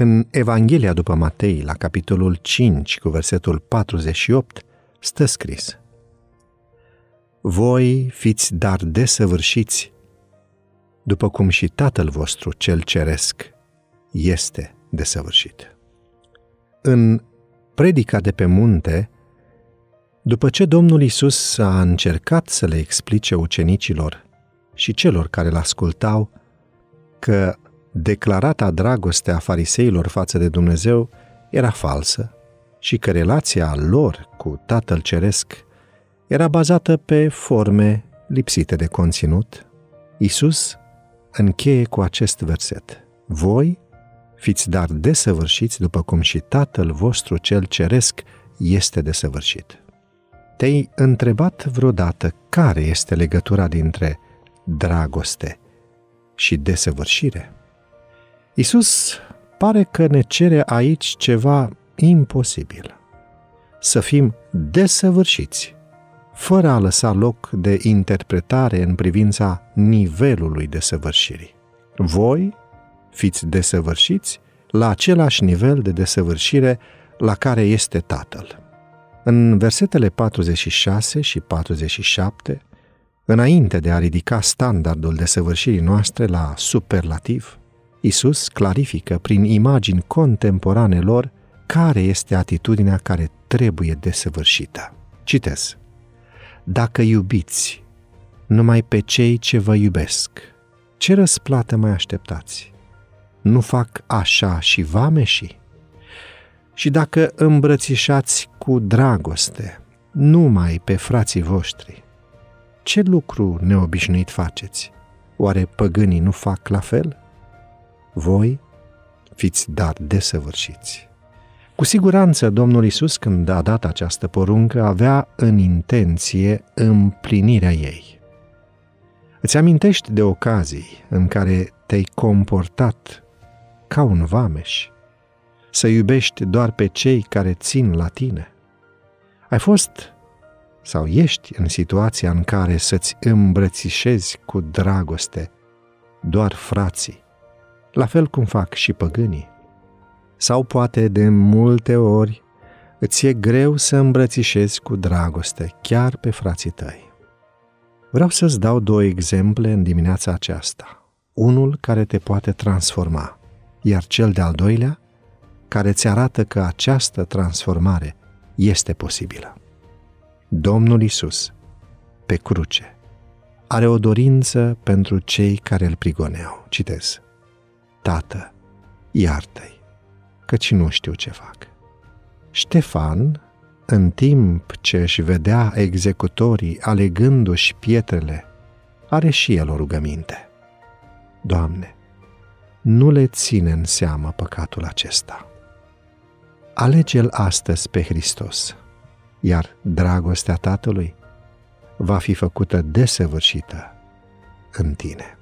În Evanghelia după Matei, la capitolul 5, cu versetul 48, stă scris Voi fiți dar desăvârșiți, după cum și Tatăl vostru cel ceresc este desăvârșit. În predica de pe munte, după ce Domnul Isus a încercat să le explice ucenicilor și celor care îl ascultau că declarata dragoste a fariseilor față de Dumnezeu era falsă și că relația lor cu Tatăl Ceresc era bazată pe forme lipsite de conținut, Isus încheie cu acest verset. Voi fiți dar desăvârșiți după cum și Tatăl vostru cel ceresc este desăvârșit. Te-ai întrebat vreodată care este legătura dintre dragoste și desăvârșire? Isus pare că ne cere aici ceva imposibil. Să fim desăvârșiți, fără a lăsa loc de interpretare în privința nivelului desăvârșirii. Voi fiți desăvârșiți la același nivel de desăvârșire la care este Tatăl. În versetele 46 și 47, înainte de a ridica standardul desăvârșirii noastre la superlativ, Isus clarifică prin imagini contemporane lor care este atitudinea care trebuie desăvârșită. Citez. Dacă iubiți numai pe cei ce vă iubesc, ce răsplată mai așteptați? Nu fac așa și vameșii? Și dacă îmbrățișați cu dragoste numai pe frații voștri, ce lucru neobișnuit faceți? Oare păgânii nu fac la fel? Voi fiți dar desăvârșiți. Cu siguranță Domnul Isus, când a dat această poruncă, avea în intenție împlinirea ei. Îți amintești de ocazii în care te-ai comportat ca un vameș, să iubești doar pe cei care țin la tine? Ai fost sau ești în situația în care să-ți îmbrățișezi cu dragoste doar frații, la fel cum fac și păgânii. Sau poate de multe ori îți e greu să îmbrățișezi cu dragoste chiar pe frații tăi. Vreau să-ți dau două exemple în dimineața aceasta. Unul care te poate transforma, iar cel de-al doilea care ți arată că această transformare este posibilă. Domnul Isus, pe cruce, are o dorință pentru cei care îl prigoneau. Citez. Tată, iartă-i, căci nu știu ce fac. Ștefan, în timp ce își vedea executorii alegându-și pietrele, are și el o rugăminte. Doamne, nu le ține în seamă păcatul acesta. Alege-l astăzi pe Hristos, iar dragostea Tatălui va fi făcută desăvârșită în tine.